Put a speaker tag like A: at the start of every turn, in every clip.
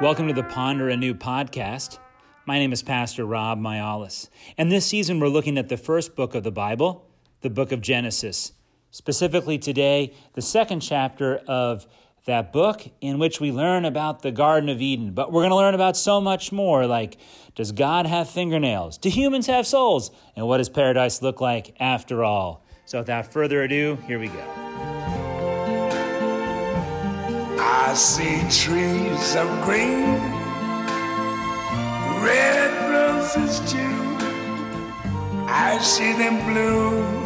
A: Welcome to the Ponder Anew podcast. My name is Pastor Rob Myalis, and this season we're looking at the first book of the Bible, the book of Genesis. Specifically today, the second chapter of that book in which we learn about the Garden of Eden. But we're going to learn about so much more like does God have fingernails? Do humans have souls? And what does paradise look like after all? So without further ado, here we go.
B: I see trees of green, red roses too. I see them bloom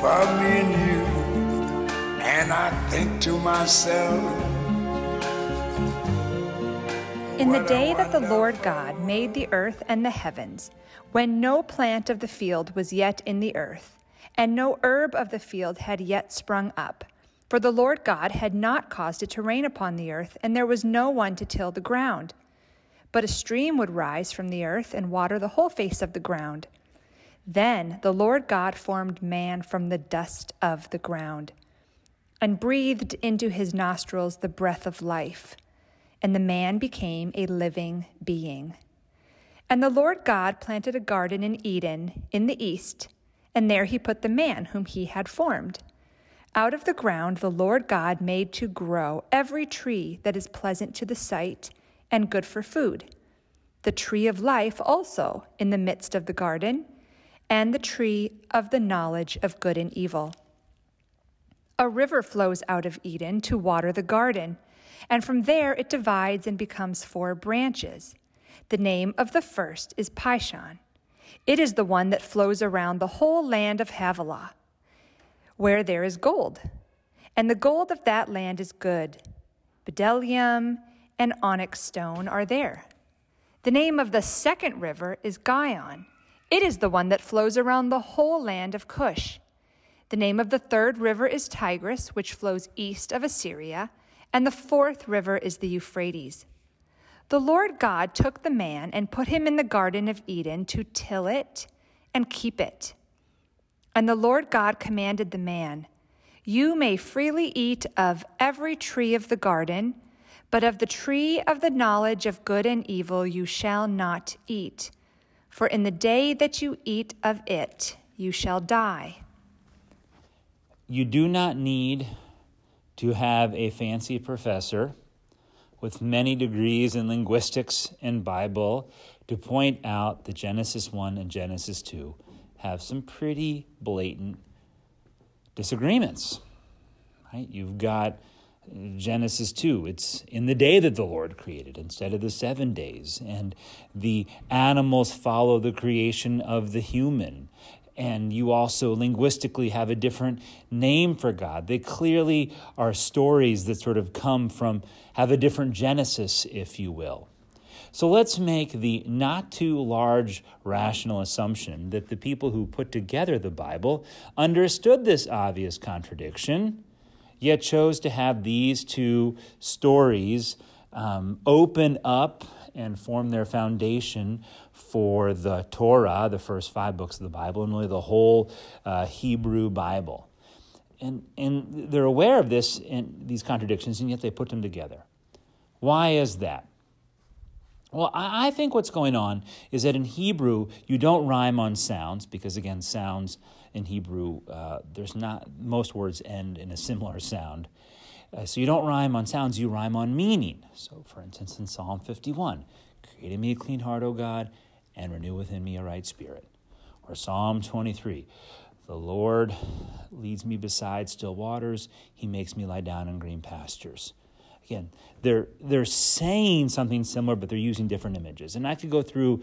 B: for me and you. And I think to myself,
C: In the day that the Lord God made the earth and the heavens, when no plant of the field was yet in the earth, and no herb of the field had yet sprung up, for the Lord God had not caused it to rain upon the earth, and there was no one to till the ground. But a stream would rise from the earth and water the whole face of the ground. Then the Lord God formed man from the dust of the ground, and breathed into his nostrils the breath of life, and the man became a living being. And the Lord God planted a garden in Eden in the east, and there he put the man whom he had formed. Out of the ground the Lord God made to grow every tree that is pleasant to the sight and good for food, the tree of life also in the midst of the garden, and the tree of the knowledge of good and evil. A river flows out of Eden to water the garden, and from there it divides and becomes four branches. The name of the first is Pishon. It is the one that flows around the whole land of Havilah, where there is gold. And the gold of that land is good. Bdellium and onyx stone are there. The name of the second river is Gihon. It is the one that flows around the whole land of Cush. The name of the third river is Tigris, which flows east of Assyria, and the fourth river is the Euphrates. The Lord God took the man and put him in the Garden of Eden to till it and keep it. And the Lord God commanded the man, You may freely eat of every tree of the garden, but of the tree of the knowledge of good and evil you shall not eat. For in the day that you eat of it, you shall die.
A: You do not need to have a fancy professor with many degrees in linguistics and Bible to point out that Genesis 1 and Genesis 2 have some pretty blatant disagreements. Right? You've got Genesis 2, it's in the day that the Lord created instead of the seven days. And the animals follow the creation of the human and you also linguistically have a different name for God. They clearly are stories that sort of come from, have a different genesis, if you will. So let's make the not too large rational assumption that the people who put together the Bible understood this obvious contradiction, yet chose to have these two stories um, open up and form their foundation for the Torah, the first five books of the Bible, and really the whole uh, Hebrew Bible. And, and they're aware of this and these contradictions, and yet they put them together. Why is that? Well, I think what's going on is that in Hebrew, you don't rhyme on sounds because, again, sounds in Hebrew, uh, there's not, most words end in a similar sound. Uh, so you don't rhyme on sounds, you rhyme on meaning. So, for instance, in Psalm 51, create in me a clean heart, O God, and renew within me a right spirit. Or Psalm 23, the Lord leads me beside still waters, he makes me lie down in green pastures. Again, they're, they're saying something similar, but they're using different images. And I could go through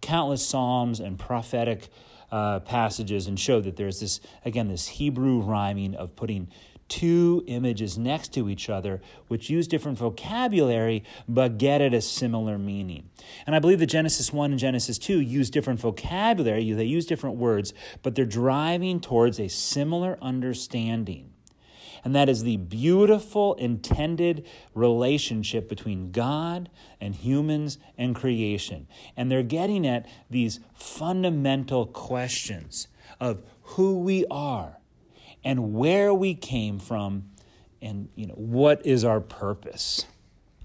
A: countless psalms and prophetic uh, passages and show that there's this, again, this Hebrew rhyming of putting two images next to each other, which use different vocabulary but get at a similar meaning. And I believe that Genesis 1 and Genesis 2 use different vocabulary, they use different words, but they're driving towards a similar understanding. And that is the beautiful intended relationship between God and humans and creation. And they're getting at these fundamental questions of who we are and where we came from and you know what is our purpose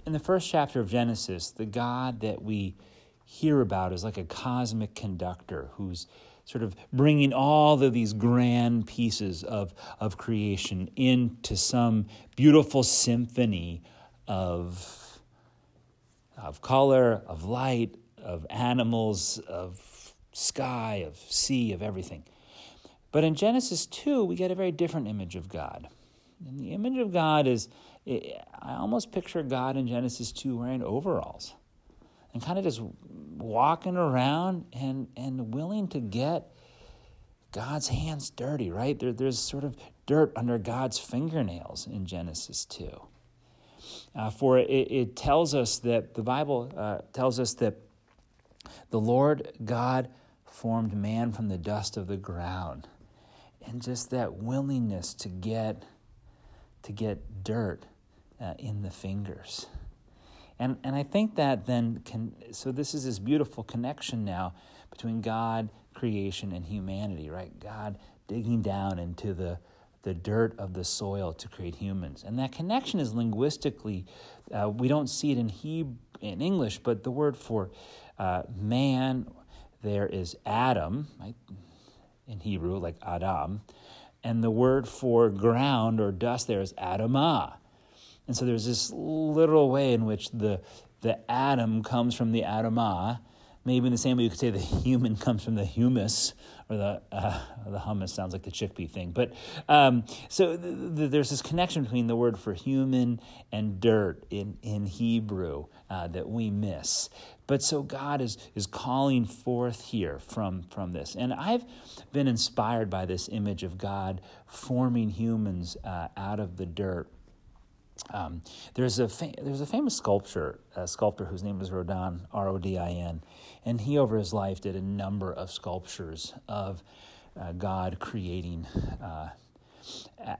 A: in the first chapter of Genesis, the God that we hear about is like a cosmic conductor who's sort of bringing all of these grand pieces of, of creation into some beautiful symphony of, of color, of light, of animals, of sky, of sea, of everything. But in Genesis 2, we get a very different image of God. And the image of God is, I almost picture God in Genesis 2 wearing overalls and kind of just walking around and, and willing to get God's hands dirty, right? There, there's sort of dirt under God's fingernails in Genesis 2. Uh, for it, it, tells us that the Bible uh, tells us that the Lord God formed man from the dust of the ground. And just that willingness to get to get dirt uh, in the fingers. And, and I think that then can, so this is this beautiful connection now between God, creation, and humanity, right? God digging down into the, the dirt of the soil to create humans. And that connection is linguistically, uh, we don't see it in, Hebrew, in English, but the word for uh, man there is Adam, right? in Hebrew, like Adam. And the word for ground or dust there is Adamah. And so there's this literal way in which the, the Adam comes from the Adamah. Maybe in the same way you could say the human comes from the humus, or the, uh, the hummus sounds like the chickpea thing. But um, so th- th- there's this connection between the word for human and dirt in, in Hebrew uh, that we miss. But so God is, is calling forth here from, from this. And I've been inspired by this image of God forming humans uh, out of the dirt. Um, there's a fa- there's a famous sculptor a sculptor whose name is Rodin R O D I N, and he over his life did a number of sculptures of uh, God creating uh,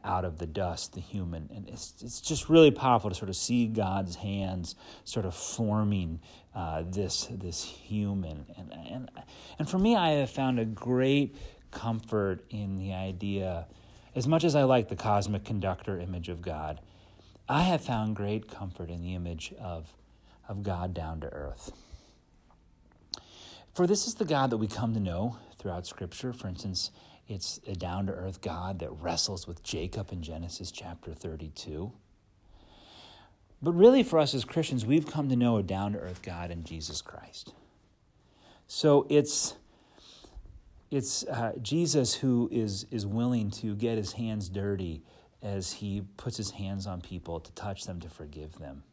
A: out of the dust the human, and it's it's just really powerful to sort of see God's hands sort of forming uh, this this human, and and and for me, I have found a great comfort in the idea, as much as I like the cosmic conductor image of God I have found great comfort in the image of, of God down to earth. For this is the God that we come to know throughout Scripture. For instance, it's a down to earth God that wrestles with Jacob in Genesis chapter 32. But really, for us as Christians, we've come to know a down to earth God in Jesus Christ. So it's, it's uh, Jesus who is, is willing to get his hands dirty as he puts his hands on people to touch them, to forgive them.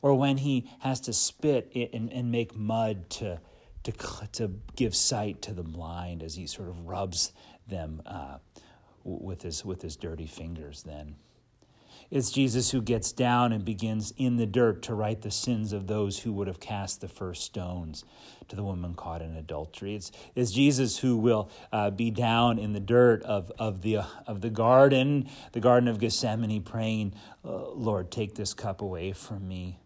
A: Or when he has to spit and, and make mud to, to, to give sight to the blind as he sort of rubs them uh, with, his, with his dirty fingers, then. It's Jesus who gets down and begins in the dirt to write the sins of those who would have cast the first stones to the woman caught in adultery. It's, it's Jesus who will uh, be down in the dirt of, of, the, uh, of the garden, the Garden of Gethsemane, praying, uh, Lord, take this cup away from me.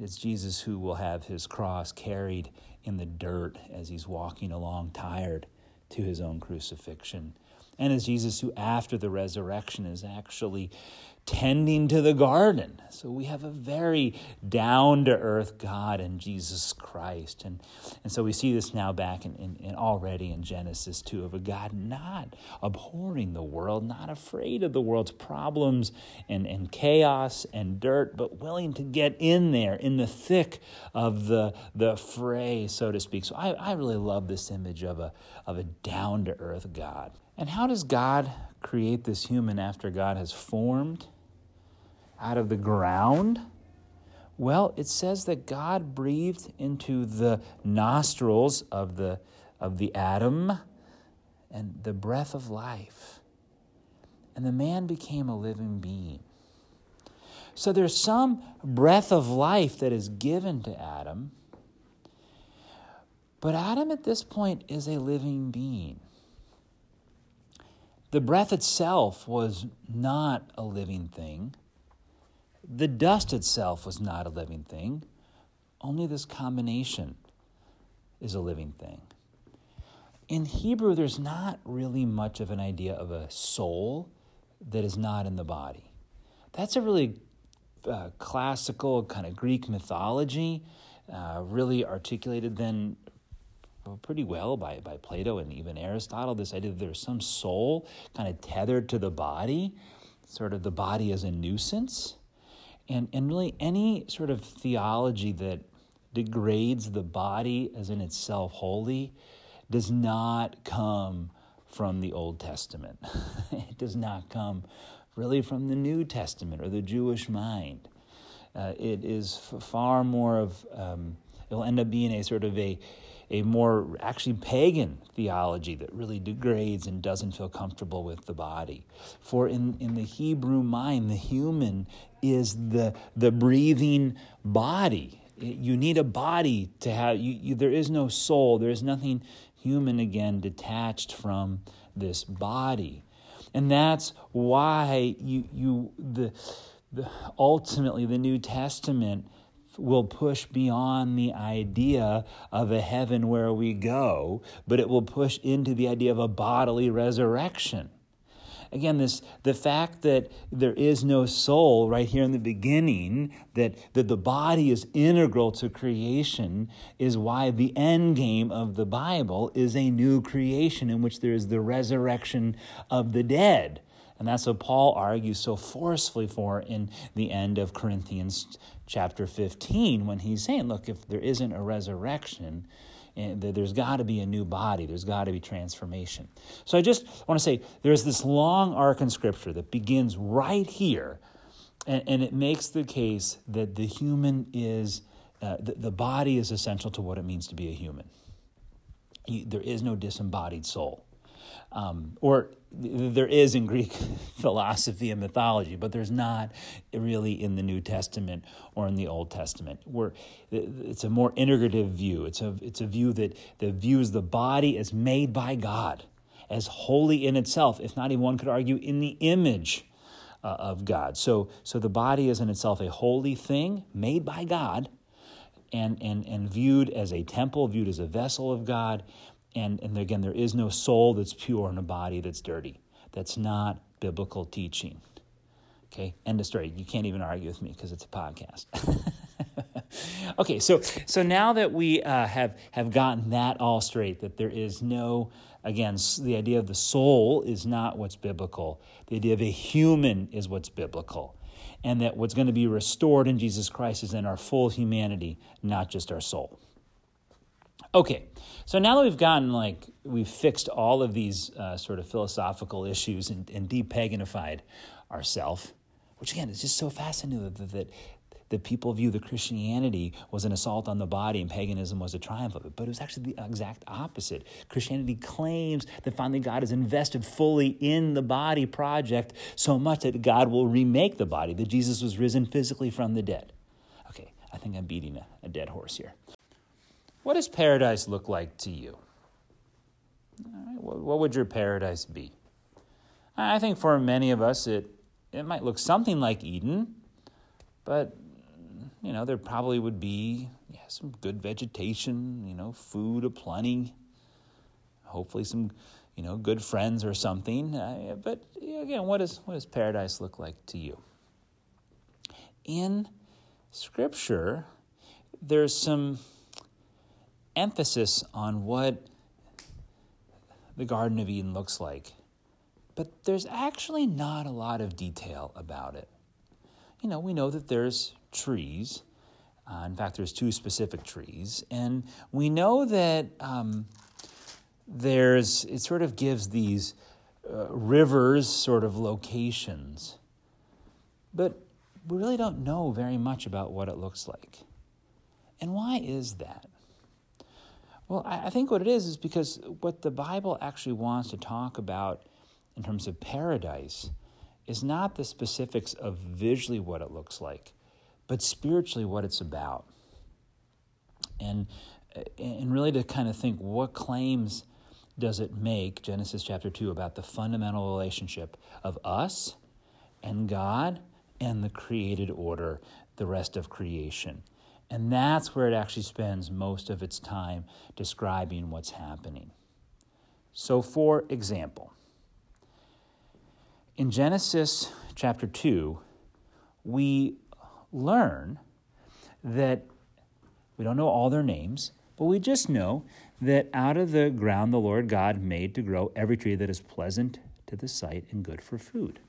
A: It's Jesus who will have his cross carried in the dirt as he's walking along tired to his own crucifixion and as Jesus, who after the resurrection is actually tending to the garden. So we have a very down to earth God in Jesus Christ. And, and so we see this now back in, in, in, already in Genesis 2 of a God not abhorring the world, not afraid of the world's problems and, and chaos and dirt, but willing to get in there in the thick of the, the fray, so to speak. So I, I really love this image of a, of a down to earth God. And how does God create this human after God has formed out of the ground? Well, it says that God breathed into the nostrils of the, of the Adam and the breath of life. And the man became a living being. So there's some breath of life that is given to Adam. But Adam at this point is a living being. The breath itself was not a living thing. The dust itself was not a living thing. Only this combination is a living thing. In Hebrew, there's not really much of an idea of a soul that is not in the body. That's a really uh, classical kind of Greek mythology, uh, really articulated then pretty well by, by Plato and even Aristotle. This idea that there's some soul kind of tethered to the body, sort of the body as a nuisance. And, and really, any sort of theology that degrades the body as in itself holy does not come from the Old Testament. it does not come really from the New Testament or the Jewish mind. Uh, it is far more of, um, it'll end up being a sort of a, a more actually pagan theology that really degrades and doesn't feel comfortable with the body. For in, in the Hebrew mind, the human is the, the breathing body. You need a body to have, you, you, there is no soul, there is nothing human again detached from this body. And that's why you, you the, the, ultimately the New Testament will push beyond the idea of a heaven where we go, but it will push into the idea of a bodily resurrection. Again, this the fact that there is no soul right here in the beginning, that, that the body is integral to creation, is why the end game of the Bible is a new creation in which there is the resurrection of the dead. And that's what Paul argues so forcefully for in the end of Corinthians chapter 15 when he's saying, look, if there isn't a resurrection, there's got to be a new body. There's got to be transformation. So I just want to say there's this long arc in Scripture that begins right here, and, and it makes the case that the human is, uh, the, the body is essential to what it means to be a human. There is no disembodied soul. Um, or there is in Greek philosophy and mythology, but there's not really in the New Testament or in the Old Testament. Where it's a more integrative view. It's a it's a view that that views the body as made by God, as holy in itself, if not even one could argue in the image uh, of God. So so the body is in itself a holy thing made by God. And, and, and viewed as a temple, viewed as a vessel of God, and, and again, there is no soul that's pure and a body that's dirty. That's not biblical teaching. Okay, end of story. You can't even argue with me because it's a podcast. okay, so so now that we uh, have have gotten that all straight, that there is no again the idea of the soul is not what's biblical. The idea of a human is what's biblical, and that what's going to be restored in Jesus Christ is in our full humanity, not just our soul. Okay, so now that we've gotten like we've fixed all of these uh, sort of philosophical issues and, and depaganified ourselves, which again is just so fascinating that, that that people view the Christianity was an assault on the body and paganism was a triumph of it. But it was actually the exact opposite. Christianity claims that finally God has invested fully in the body project so much that God will remake the body, that Jesus was risen physically from the dead. Okay, I think I'm beating a, a dead horse here. What does paradise look like to you? What would your paradise be? I think for many of us, it, it might look something like Eden, but you know, there probably would be yeah, some good vegetation, you know, food aplenty, hopefully some, you know, good friends or something. But again, what, is, what does paradise look like to you? In Scripture, there's some emphasis on what the Garden of Eden looks like, but there's actually not a lot of detail about it. You know, we know that there's trees. Uh, in fact, there's two specific trees, and we know that um, there's it sort of gives these uh, rivers sort of locations, but we really don't know very much about what it looks like. And why is that? Well, I think what it is is because what the Bible actually wants to talk about in terms of paradise is not the specifics of visually what it looks like, but spiritually what it's about. And, and really to kind of think what claims does it make, Genesis chapter 2, about the fundamental relationship of us and God and the created order, the rest of creation. And that's where it actually spends most of its time describing what's happening. So, for example, in Genesis chapter 2, we learn that we don't know all their names, but we just know that out of the ground the Lord God made to grow every tree that is pleasant to the sight and good for food.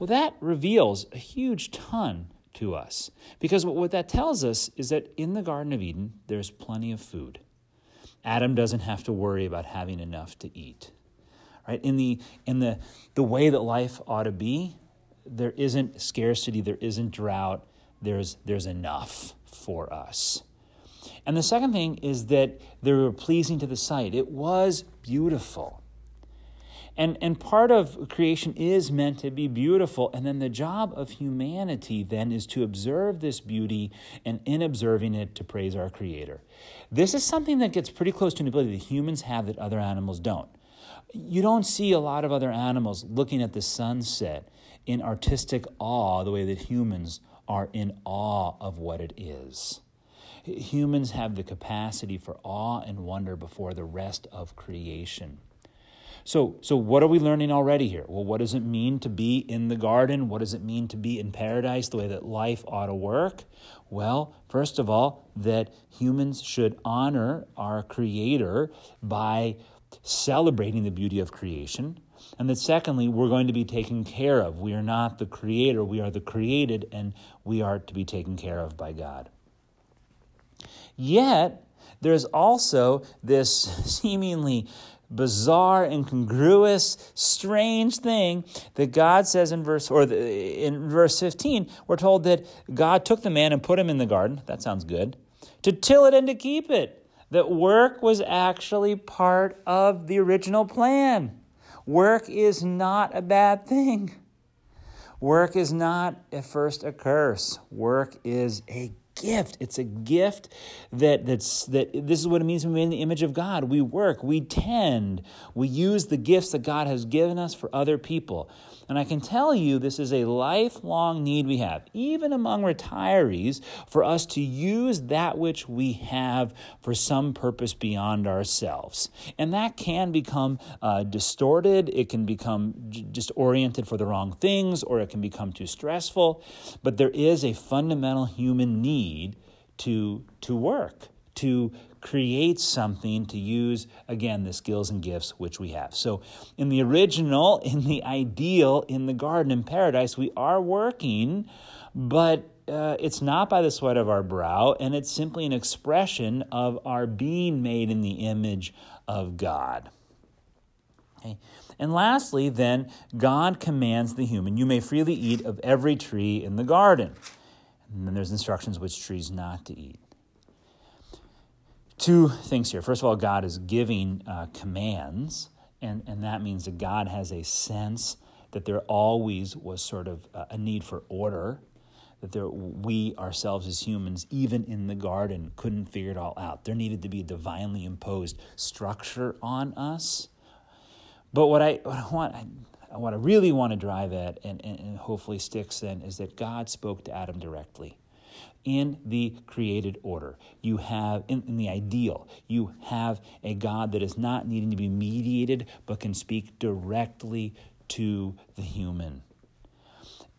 A: Well, that reveals a huge ton to us because what that tells us is that in the Garden of Eden, there's plenty of food. Adam doesn't have to worry about having enough to eat. Right? In the in the the way that life ought to be, there isn't scarcity, there isn't drought, there's there's enough for us. And the second thing is that they were pleasing to the sight. It was beautiful. And, and part of creation is meant to be beautiful. And then the job of humanity then is to observe this beauty and in observing it to praise our Creator. This is something that gets pretty close to an ability that humans have that other animals don't. You don't see a lot of other animals looking at the sunset in artistic awe the way that humans are in awe of what it is. Humans have the capacity for awe and wonder before the rest of creation. So, so what are we learning already here? Well, what does it mean to be in the garden? What does it mean to be in paradise, the way that life ought to work? Well, first of all, that humans should honor our Creator by celebrating the beauty of creation. And that secondly, we're going to be taken care of. We are not the creator, we are the created, and we are to be taken care of by God. Yet, there's also this seemingly bizarre, incongruous, strange thing that God says in verse or the, in verse 15, we're told that God took the man and put him in the garden. That sounds good. To till it and to keep it. That work was actually part of the original plan. Work is not a bad thing. Work is not at first a curse. Work is a gift. It's a gift that that's that this is what it means to be in the image of God. We work, we tend, we use the gifts that God has given us for other people. And I can tell you this is a lifelong need we have, even among retirees, for us to use that which we have for some purpose beyond ourselves. And that can become uh, distorted, it can become just oriented for the wrong things, or it can become too stressful. But there is a fundamental human need to, to work, to create something to use, again, the skills and gifts which we have. So, in the original, in the ideal, in the garden, in paradise, we are working, but uh, it's not by the sweat of our brow, and it's simply an expression of our being made in the image of God. Okay. And lastly, then, God commands the human, you may freely eat of every tree in the garden. And then there's instructions which trees not to eat two things here. First of all, God is giving uh, commands, and, and that means that God has a sense that there always was sort of a need for order, that there, we ourselves as humans, even in the garden, couldn't figure it all out. There needed to be a divinely imposed structure on us. But what I, what I want, I, what I really want to drive at, and, and, and hopefully sticks then, is that God spoke to Adam directly in the created order. You have, in, in, the ideal, you have a God that is not needing to be mediated, but can speak directly to the human.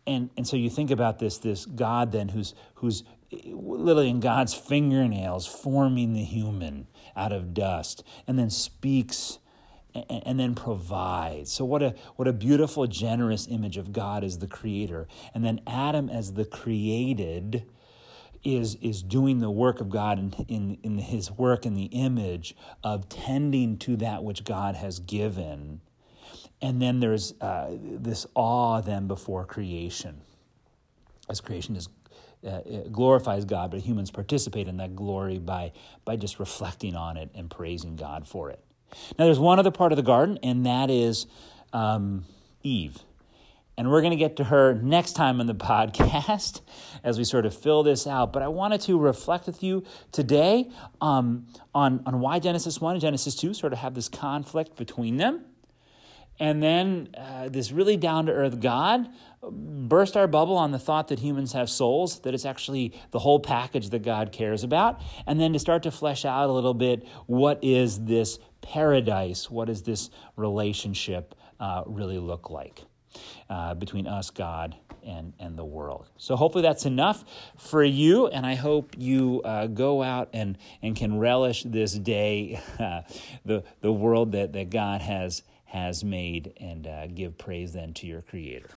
A: And, and so you think about this, this God then who's, who's literally in God's fingernails forming the human out of dust and then speaks and, then provides. So what a what a beautiful generous image of God as the creator and then Adam as the created is, is doing the work of God in, in, in his work in the image of tending to that which God has given. And then there's uh, this awe then before creation. As creation is uh, glorifies God, but humans participate in that glory by, by just reflecting on it and praising God for it. Now, there's one other part of the garden, and that is um, Eve. And we're going to get to her next time in the podcast as we sort of fill this out. But I wanted to reflect with you today um, on, on why Genesis 1 and Genesis 2 sort of have this conflict between them. And then uh, this really down to earth God burst our bubble on the thought that humans have souls, that it's actually the whole package that God cares about. And then to start to flesh out a little bit what is this paradise? What does this relationship uh, really look like? Uh, between us, God, and, and the world. So hopefully that's enough for you, and I hope you uh, go out and, and can relish this day, uh, the, the world that, that God has, has made, and uh, give praise then to your Creator.